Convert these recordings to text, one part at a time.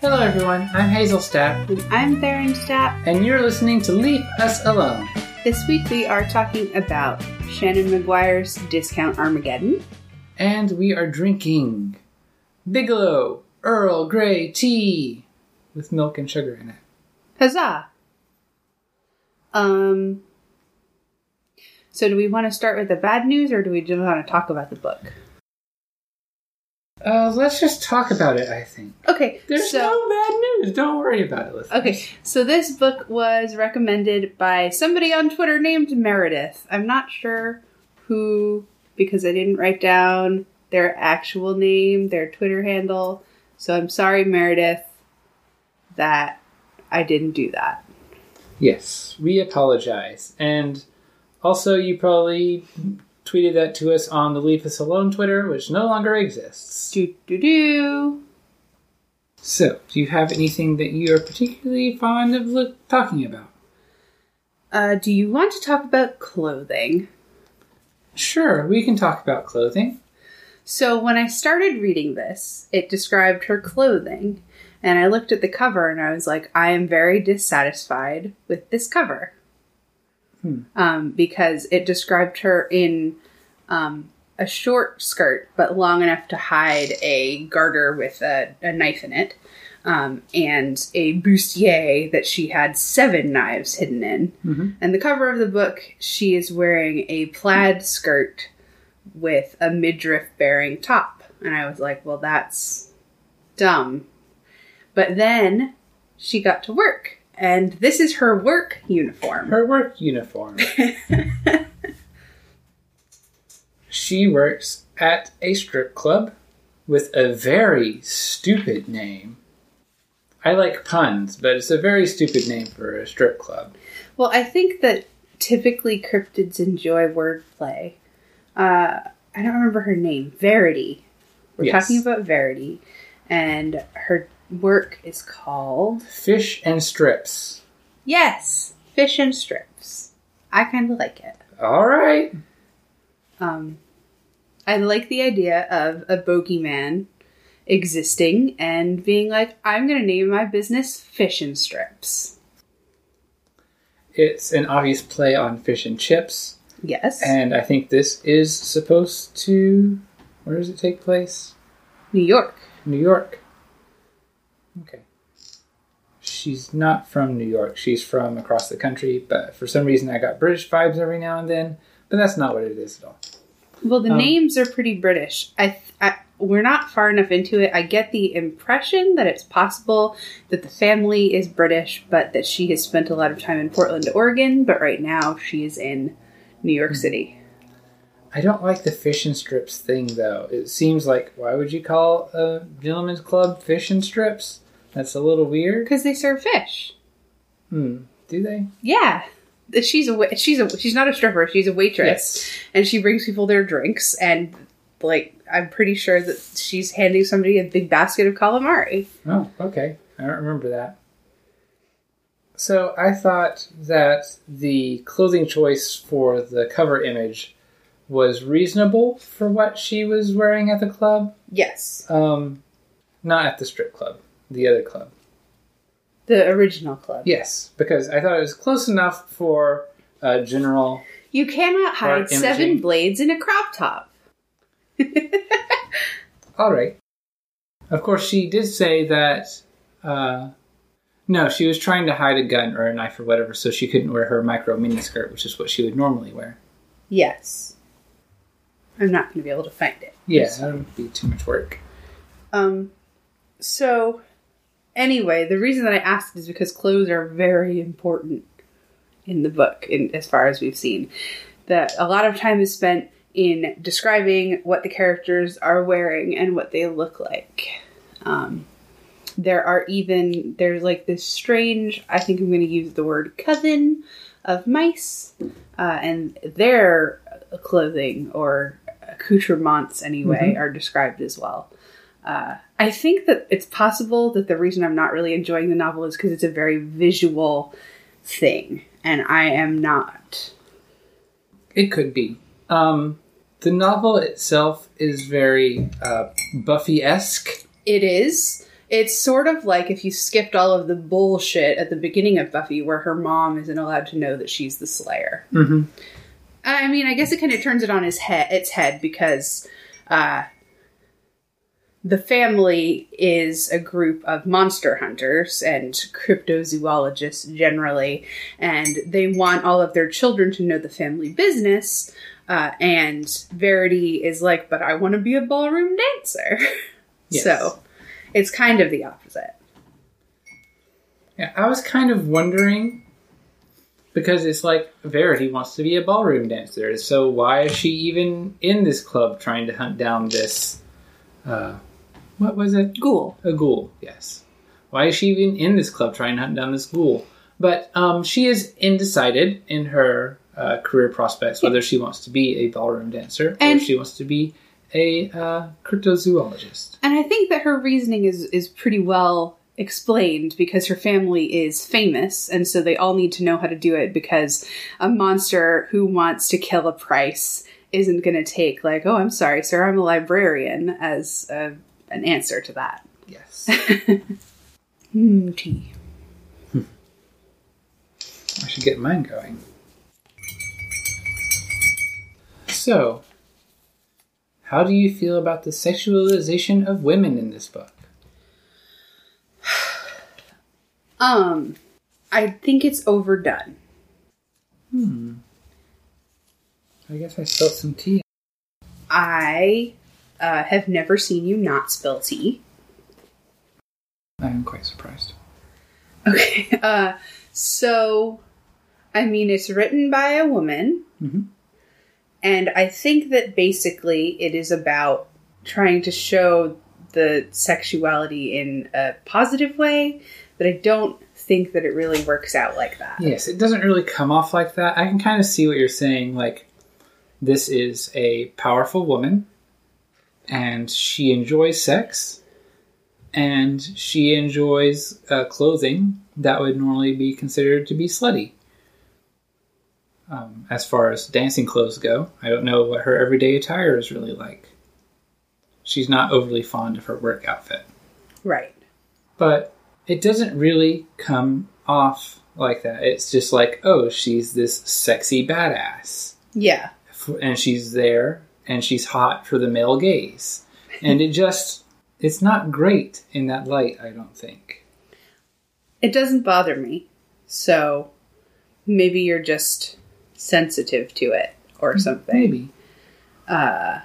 Hello, everyone. I'm Hazel Stapp, And I'm Theron Stapp. and you're listening to Leave Us Alone. This week we are talking about Seanan McGuire's Discount Armageddon. And we are drinking Bigelow Earl Grey tea with milk and sugar in it. Huzzah! Um. So, do we want to start with the bad news, or do we just want to talk about the book? Uh, let's just talk about it, I think. Okay, There's so no bad news. Don't worry about it. Listeners. okay, so this book was recommended by somebody on Twitter named Meredith. I'm not sure who because I didn't write down their actual name, their Twitter handle. So I'm sorry, Meredith, that I didn't do that. Yes, we apologize. And also, you probably tweeted that to us on the Leave Us Alone Twitter, which no longer exists. Do do do. So, do you have anything that you are particularly fond of look- talking about? Uh, do you want to talk about clothing? Sure, we can talk about clothing. So when I started reading this, it described her clothing, and I looked at the cover and I was like, I am very dissatisfied with this cover. Hmm. Um, because it described her in um, a short skirt, but long enough to hide a garter with a, a knife in it, um, and a bustier that she had seven knives hidden in. Mhm. And the cover of the book, she is wearing a plaid skirt with a midriff bearing top. And I was like, well, that's dumb. But then she got to work, and this is her work uniform. Her work uniform. she works at a strip club with a very stupid name. I like puns, but it's a very stupid name for a strip club. Well, I think that typically cryptids enjoy wordplay. Uh, I don't remember her name. Verity. We're Yes. talking about Verity, and her work is called Fish and strips. yes, fish and strips. I kind of like it. All right. Um, I like the idea of a bogeyman existing and being like, I'm going to name my business Fish and Strips. It's an obvious play on fish and chips, Yes. and I think this is supposed to. Where does it take place? New York. New York. Okay. She's not from New York. She's from across the country, but for some reason I got British vibes every now and then, but that's not what it is at all. Well, the Um, names are pretty British. I, th- I we're not far enough into it. I get the impression that it's possible that the family is British, but that she has spent a lot of time in Portland, Oregon. But right now, she is in New York City. I don't like the fish and strips thing though. It seems like why would you call a gentleman's club fish and strips? That's a little weird. because they serve fish. Hmm. Do they? Yeah, she's a she's a she's not a stripper. She's a waitress, Yes. and she brings people their drinks. And like, I'm pretty sure that she's handing somebody a big basket of calamari. Oh, okay. I don't remember that. So I thought that the clothing choice for the cover image was reasonable for what she was wearing at the club. Yes, Um, not at the strip club, the other club. the original club. Yes, because I thought it was close enough for a general. You cannot hide seven imaging. blades in a crop top. All right. Of course, she did say that. Uh, no, she was trying to hide a gun or a knife or whatever, so she couldn't wear her micro mini skirt, which is what she would normally wear. Yes, I'm not going to be able to find it. Yeah, that would be too much work. Um, so anyway, the reason that I asked is because clothes are very important in the book, in as far as we've seen. That a lot of time is spent in describing what the characters are wearing and what they look like. Um, there are even there's like this strange. I think I'm going to use the word coven of mice, uh, and their clothing or accoutrements anyway are described as well. Uh, I think that it's possible that the reason I'm not really enjoying the novel is because it's a very visual thing, and I am not. It could be. Um, the novel itself is very uh, Buffy esque. It is, It's sort of like if you skipped all of the bullshit at the beginning of Buffy, where her mom isn't allowed to know that she's the Slayer. Mm-hmm. I mean, I guess it kind of turns it on his head, its head, because uh, the family is a group of monster hunters and cryptozoologists generally, and they want all of their children to know the family business. Uh, and Verity is like, but I want to be a ballroom dancer. Yes. So it's kind of the opposite. Yeah, I was kind of wondering because it's like Verity wants to be a ballroom dancer, so why is she even in this club trying to hunt down this? Uh, what was it? Ghoul. A ghoul. Yes. Why is she even in this club trying to hunt down this ghoul? But um, she is undecided in her uh, career prospects whether she wants to be a ballroom dancer or And- if she wants to be a uh, cryptozoologist. And I think that her reasoning is is pretty well explained because her family is famous and so they all need to know how to do it because a monster who wants to kill a price isn't going to take like oh I'm sorry sir I'm a librarian as a, an answer to that. Yes. Hmm, tea. I should get mine going. So, how do you feel about the sexualization of women in this book? Um I think it's overdone. Hmm. I guess I spilled some tea. I uh, have never seen you not spill tea. I am quite surprised. Okay. Uh, so, I mean, it's written by a woman. Mhm. And I think that basically it is about trying to show the sexuality in a positive way, but I don't think that it really works out like that. Yes, it doesn't really come off like that. I can kind of see what you're saying. Like, this is a powerful woman, and she enjoys sex, and she enjoys uh, clothing that would normally be considered to be slutty. Um, as far as dancing clothes go, I don't know what her everyday attire is really like. She's not overly fond of her work outfit Right. but it doesn't really come off like that. It's just like, oh, she's this sexy badass, Yeah. And she's there, and she's hot for the male gaze, and it just, it's not great in that light. I don't think. It doesn't bother me. So, maybe you're just sensitive to it or mm, something. Maybe. Uh,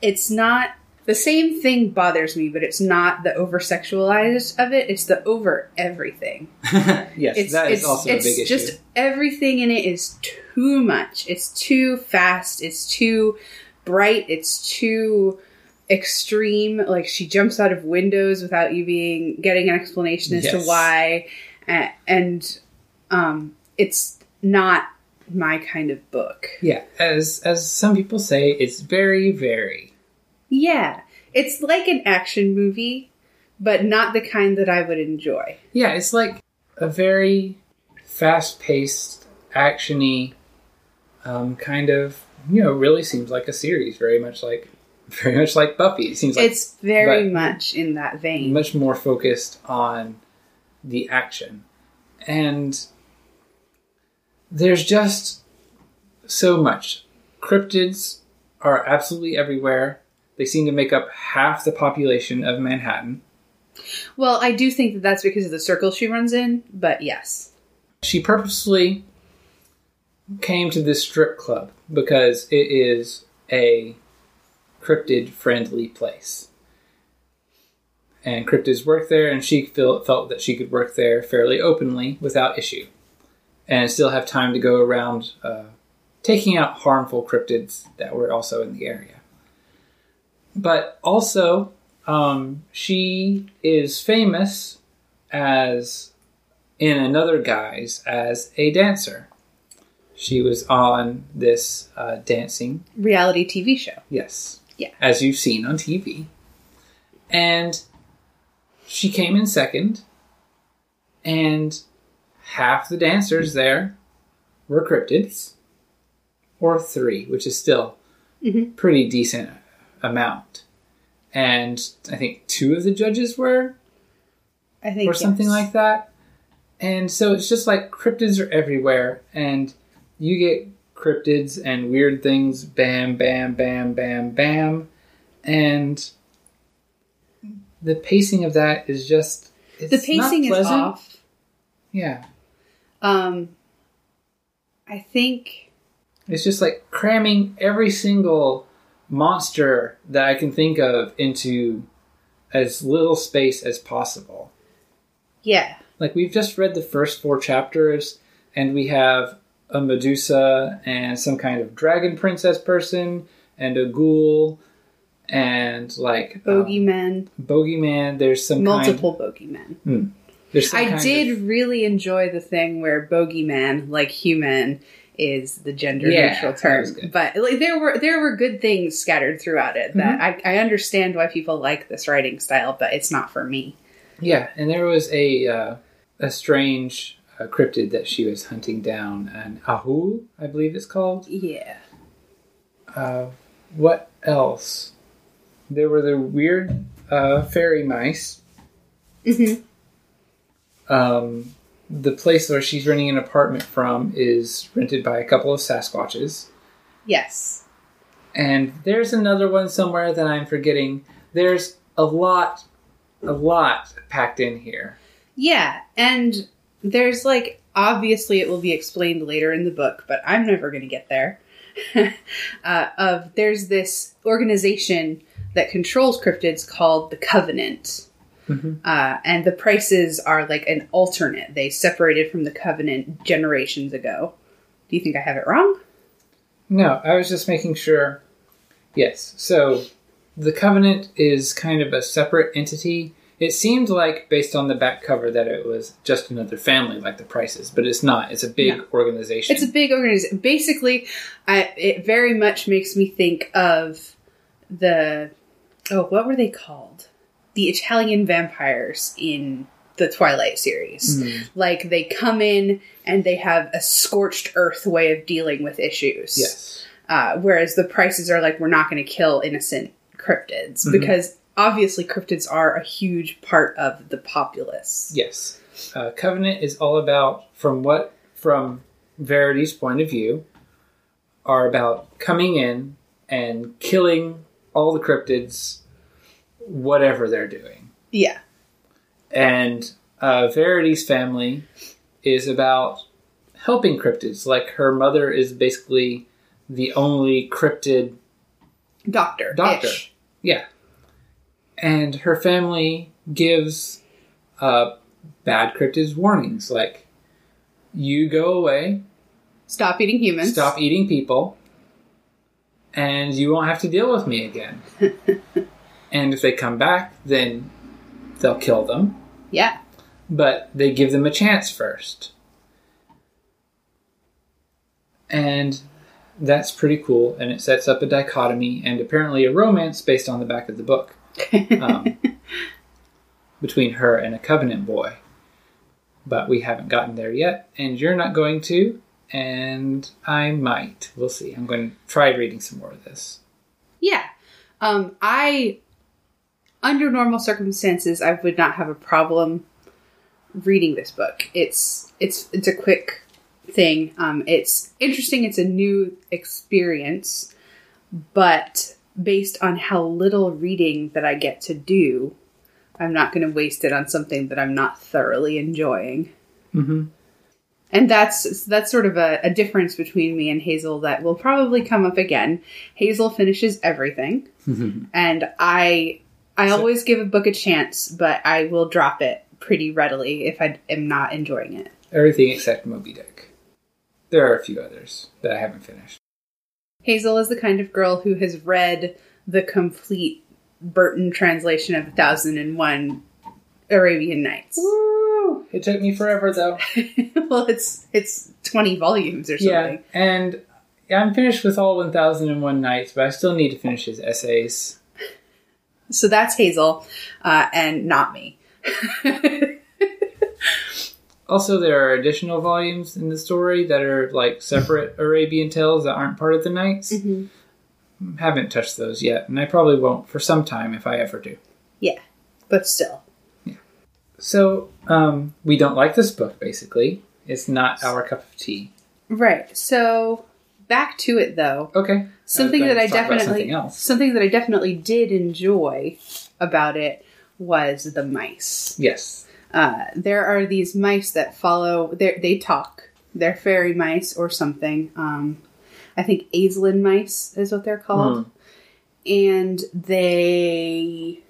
it's not the same thing bothers me, but it's not the over sexualized of it. It's the over everything. yes, It's that is it's, also it's a big issue. just everything in it is too much. It's too fast. It's too bright. It's too extreme. Like she jumps out of windows without you being getting an explanation as to why, and um, it's not my kind of book. yeah, as as some people say, it's very, very. Yeah, it's like an action movie, but not the kind that I would enjoy. Yeah, it's like a very fast-paced, actiony um, kind of. You know, really seems like a series. Very much like, very much like Buffy. It seems like it's very much in that vein. much more focused on the action, and there's just so much. Cryptids are absolutely everywhere. They seem to make up half the population of Manhattan. Well, I do think that that's because of the circle she runs in, but yes. she purposely came to this strip club because it is a cryptid friendly place. And cryptids work there, and she feel, felt that she could work there fairly openly without issue and still have time to go around uh, taking out harmful cryptids that were also in the area. But also, um, she is famous as in another guise as a dancer. She was on this uh, dancing, Reality TV show. yes, Yeah. as you've seen on TV, and she came in second, and half the dancers there were cryptids, or three, which is still pretty decent amount. And I think two of the judges were I think or something like that. And so it's just like cryptids are everywhere, and you get cryptids and weird things, bam, bam, bam, bam, bam, and the pacing of that is just the pacing not is off. Yeah, Um, I think it's just like cramming every single monster that I can think of into as little space as possible. yeah, like we've just read the first four chapters and we have a medusa and some kind of dragon princess person and a ghoul and like um, bogeymen, bogeyman there's some multiple bogeymen. kind, there's some I did of- really enjoy the thing where bogeyman, like human, is the gender Yeah, neutral that term. But like there were there were good things scattered throughout it that Mm-hmm. I, I understand why people like this writing style, but it's not for me. yeah and there was a uh, a strange uh, cryptid that she was hunting down an ahu i believe it's called Yeah. uh, what else there were the weird uh, fairy mice Mm-hmm. Um, the place where she's renting an apartment from is rented by a couple of Sasquatches. Yes. And there's another one somewhere that I'm forgetting. There's a lot, a lot packed in here. Yeah, and there's like obviously it will be explained later in the book, but I'm never going to get there. uh, of there's this organization that controls cryptids called the Covenant, Mhm. uh, and the prices are like an alternate. They separated from the Covenant generations ago. Do you think I have it wrong? No, I was just making sure. Yes, so the Covenant is kind of a separate entity. It seemed like, based on the back cover, that it was just another family like the Prices, but it's not. It's a big No. organization. It's a big organization. Basically, I, it very much makes me think of the oh, what were they called? The Italian vampires in the Twilight series. Hmm. Like they come in and they have a scorched earth way of dealing with issues. yes. Uh, whereas the prices are like we're not going to kill innocent cryptids Mhm. because obviously cryptids are a huge part of the populace. Yes. Uh, Covenant is all about, from what, from Verity's point of view, are about coming in and killing all the cryptids, whatever they're doing. Yeah. And uh, Verity's family is about helping cryptids. Like her mother is basically the only cryptid Doctor. Doctor. ish. Yeah. And her family gives uh, bad cryptids warnings like, you go away, Stop eating humans. stop eating people, and you won't have to deal with me again. and if they come back, then they'll kill them, Yeah. but they give them a chance first. And that's pretty cool, and it sets up a dichotomy and apparently a romance based on the back of the book um, between her and a covenant boy. But we haven't gotten there yet, and you're not going to, and I might. We'll see. I'm going to try reading some more of this. Yeah. Um, I, under normal circumstances, I would not have a problem reading this book. It's it's it's a quick thing. Um, it's interesting. It's a new experience, but based on how little reading that I get to do, I'm not going to waste it on something that I'm not thoroughly enjoying. Mm-hmm. And that's that's sort of a, a difference between me and Hazel that will probably come up again. Hazel finishes everything, and I I So- always give a book a chance, but I will drop it pretty readily if I am not enjoying it. Everything except Moby Dick. There are a few others that I haven't finished. Hazel is the kind of girl who has read the complete Burton translation of 1001 Arabian Nights. Woo! It took me forever though. well, it's it's 20 volumes or something. yeah, and I'm finished with all 1001 Nights, but I still need to finish his essays. So that's Hazel, uh, and not me. Also, there are additional volumes in the story that are like separate Arabian tales that aren't part of the Nights. Haven't touched those yet, and I probably won't for some time if I ever do. Yeah, but still. Yeah. So um, we don't like this book. Basically, it's not our cup of tea. Right. So back to it though. Okay. Something I that I going to talk about definitely something else. something that I definitely did enjoy about it was the mice. Yes. Uh, there are these mice that follow. They they talk. They're fairy mice or something. Um, I think Aeslin mice is what they're called, and they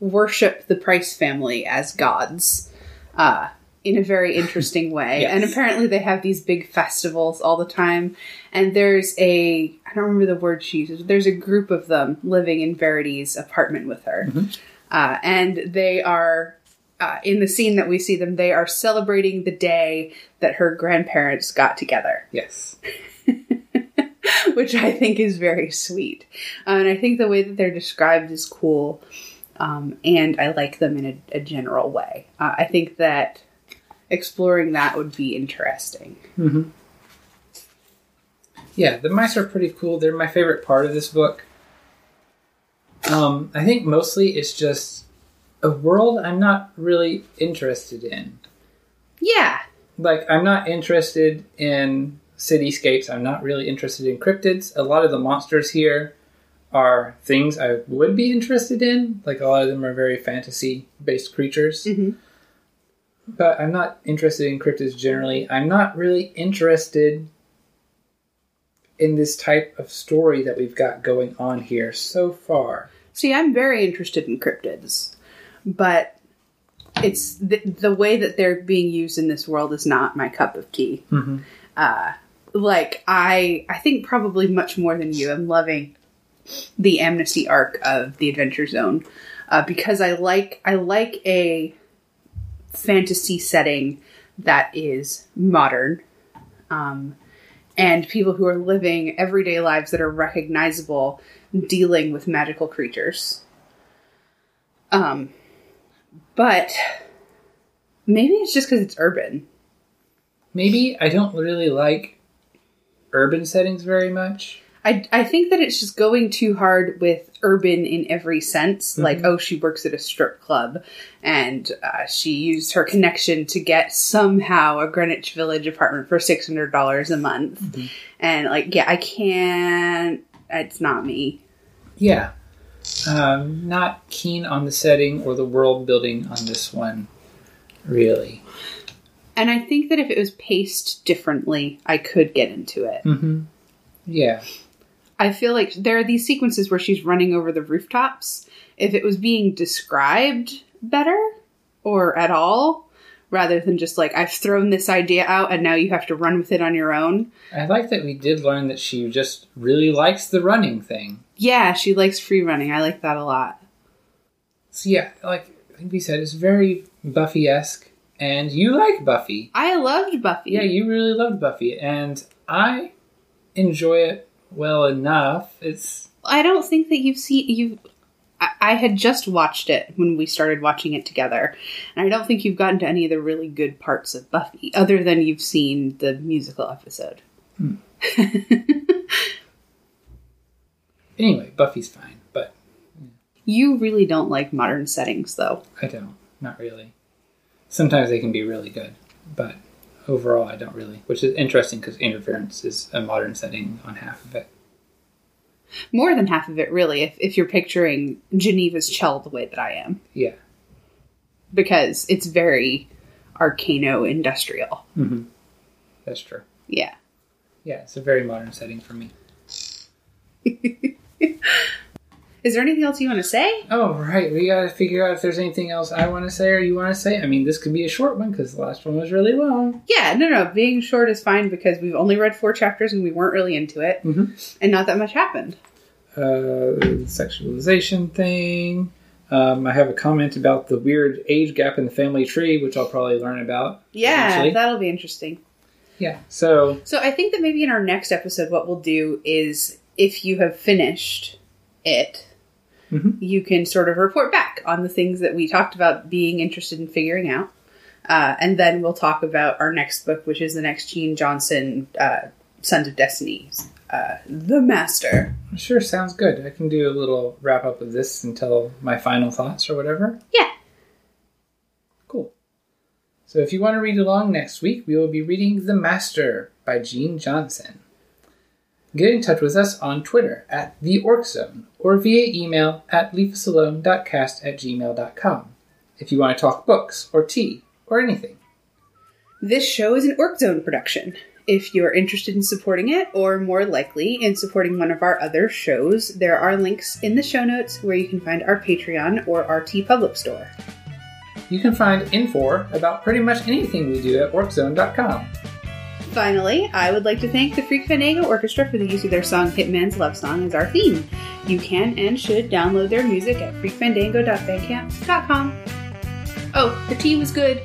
worship the Price family as gods. Uh, in a very interesting way. Yes. And apparently they have these big festivals all the time. And there's a, I don't remember the word she uses, there's a group of them living in Verity's apartment with her. Uh, and they are, uh, in the scene that we see them, they are celebrating the day that her grandparents got together, Yes. which I think is very sweet. Uh, and I think the way that they're described is cool. Um, and I like them in a, a general way. Uh, I think that exploring that would be interesting. Yeah, the mice are pretty cool. They're my favorite part of this book. Um, I think mostly it's just a world I'm not really interested in. Yeah, Like, I'm not interested in cityscapes. I'm not really interested in cryptids. A lot of the monsters here are things I would be interested in. Like, a lot of them are very fantasy based creatures. Mhm. But I'm not interested in cryptids generally. I'm not really interested in this type of story that we've got going on here so far. See, I'm very interested in cryptids, but it's the, the way that they're being used in this world is not my cup of tea. Mhm. Uh, like I, I think probably much more than you. I'm loving the amnesty arc of the Adventure Zone uh, because I like I like a fantasy setting that is modern. Um, and people who are living everyday lives that are recognizable dealing with magical creatures. Um, but maybe it's just because it's urban. Maybe I don't really like urban settings very much. I, I think that it's just going too hard with urban in every sense. Like, oh, she works at a strip club and uh, she used her connection to get somehow a Greenwich Village apartment for $600 a month. And, like, yeah, I can't. It's not me. Yeah. Um, not keen on the setting or the world building on this one, really. And I think that if it was paced differently, I could get into it. Mm-hmm. Yeah. I feel like there are these sequences where she's running over the rooftops. If it was being described better or at all, rather than just like, I've thrown this idea out and now you have to run with it on your own. I like that we did learn that she just really likes the running thing. Yeah, she likes free running. I like that a lot. So yeah, like I think we said, it's very Buffy esque, and you like Buffy. I loved Buffy. Yeah, you really loved Buffy, and I enjoy it well enough. It's I don't think that you've seen you. I, I had just watched it when we started watching it together, and I don't think you've gotten to any of the really good parts of Buffy, other than you've seen the musical episode. Hmm. anyway, Buffy's fine, but You really don't like modern settings, though. I don't. Not really. Sometimes they can be really good, but overall, I don't really. Which is interesting because Interference is a modern setting on half of it. More than half of it, really, if, if you're picturing Geneva's Chell the way that I am, Yeah. because it's very arcano industrial. Mm-hmm. That's true. Yeah. Yeah, it's a very modern setting for me. Is there anything else you want to say? Oh, right. We got to figure out if there's anything else I want to say or you want to say. I mean, this could be a short one because the last one was really long. Yeah, no, no. Being short is fine because we've only read four chapters and we weren't really into it, Mhm. and not that much happened. Uh, sexualization thing. Um, I have a comment about the weird age gap in the family tree, which I'll probably learn about. Yeah, eventually. that'll be interesting. Yeah. So, So I think that maybe in our next episode, what we'll do is if you have finished it, Mhm. you can sort of report back on the things that we talked about being interested in figuring out. Uh, and then we'll talk about our next book, which is the next Jean Johnson, uh, Sons of Destiny, uh, The Master. sure, sounds good. I can do a little wrap up of this and tell my final thoughts or whatever. Yeah. Cool. So if you want to read along next week, we will be reading The Master by Jean Johnson. Get in touch with us on Twitter at The Orc Zone or via email at leaveUsalone.cast at gmail.com if you want to talk books or tea or anything. This show is an Orc Zone production. If you're interested in supporting it, or more likely in supporting one of our other shows, there are links in the show notes where you can find our Patreon or our TeePublic store. You can find info about pretty much anything we do at orczone.com. Finally, I would like to thank the Freak Fandango Orchestra for the use of their song Hitman's Love Song as our theme. You can and should download their music at freakfandango.bandcamp.com. Oh, the tea was good.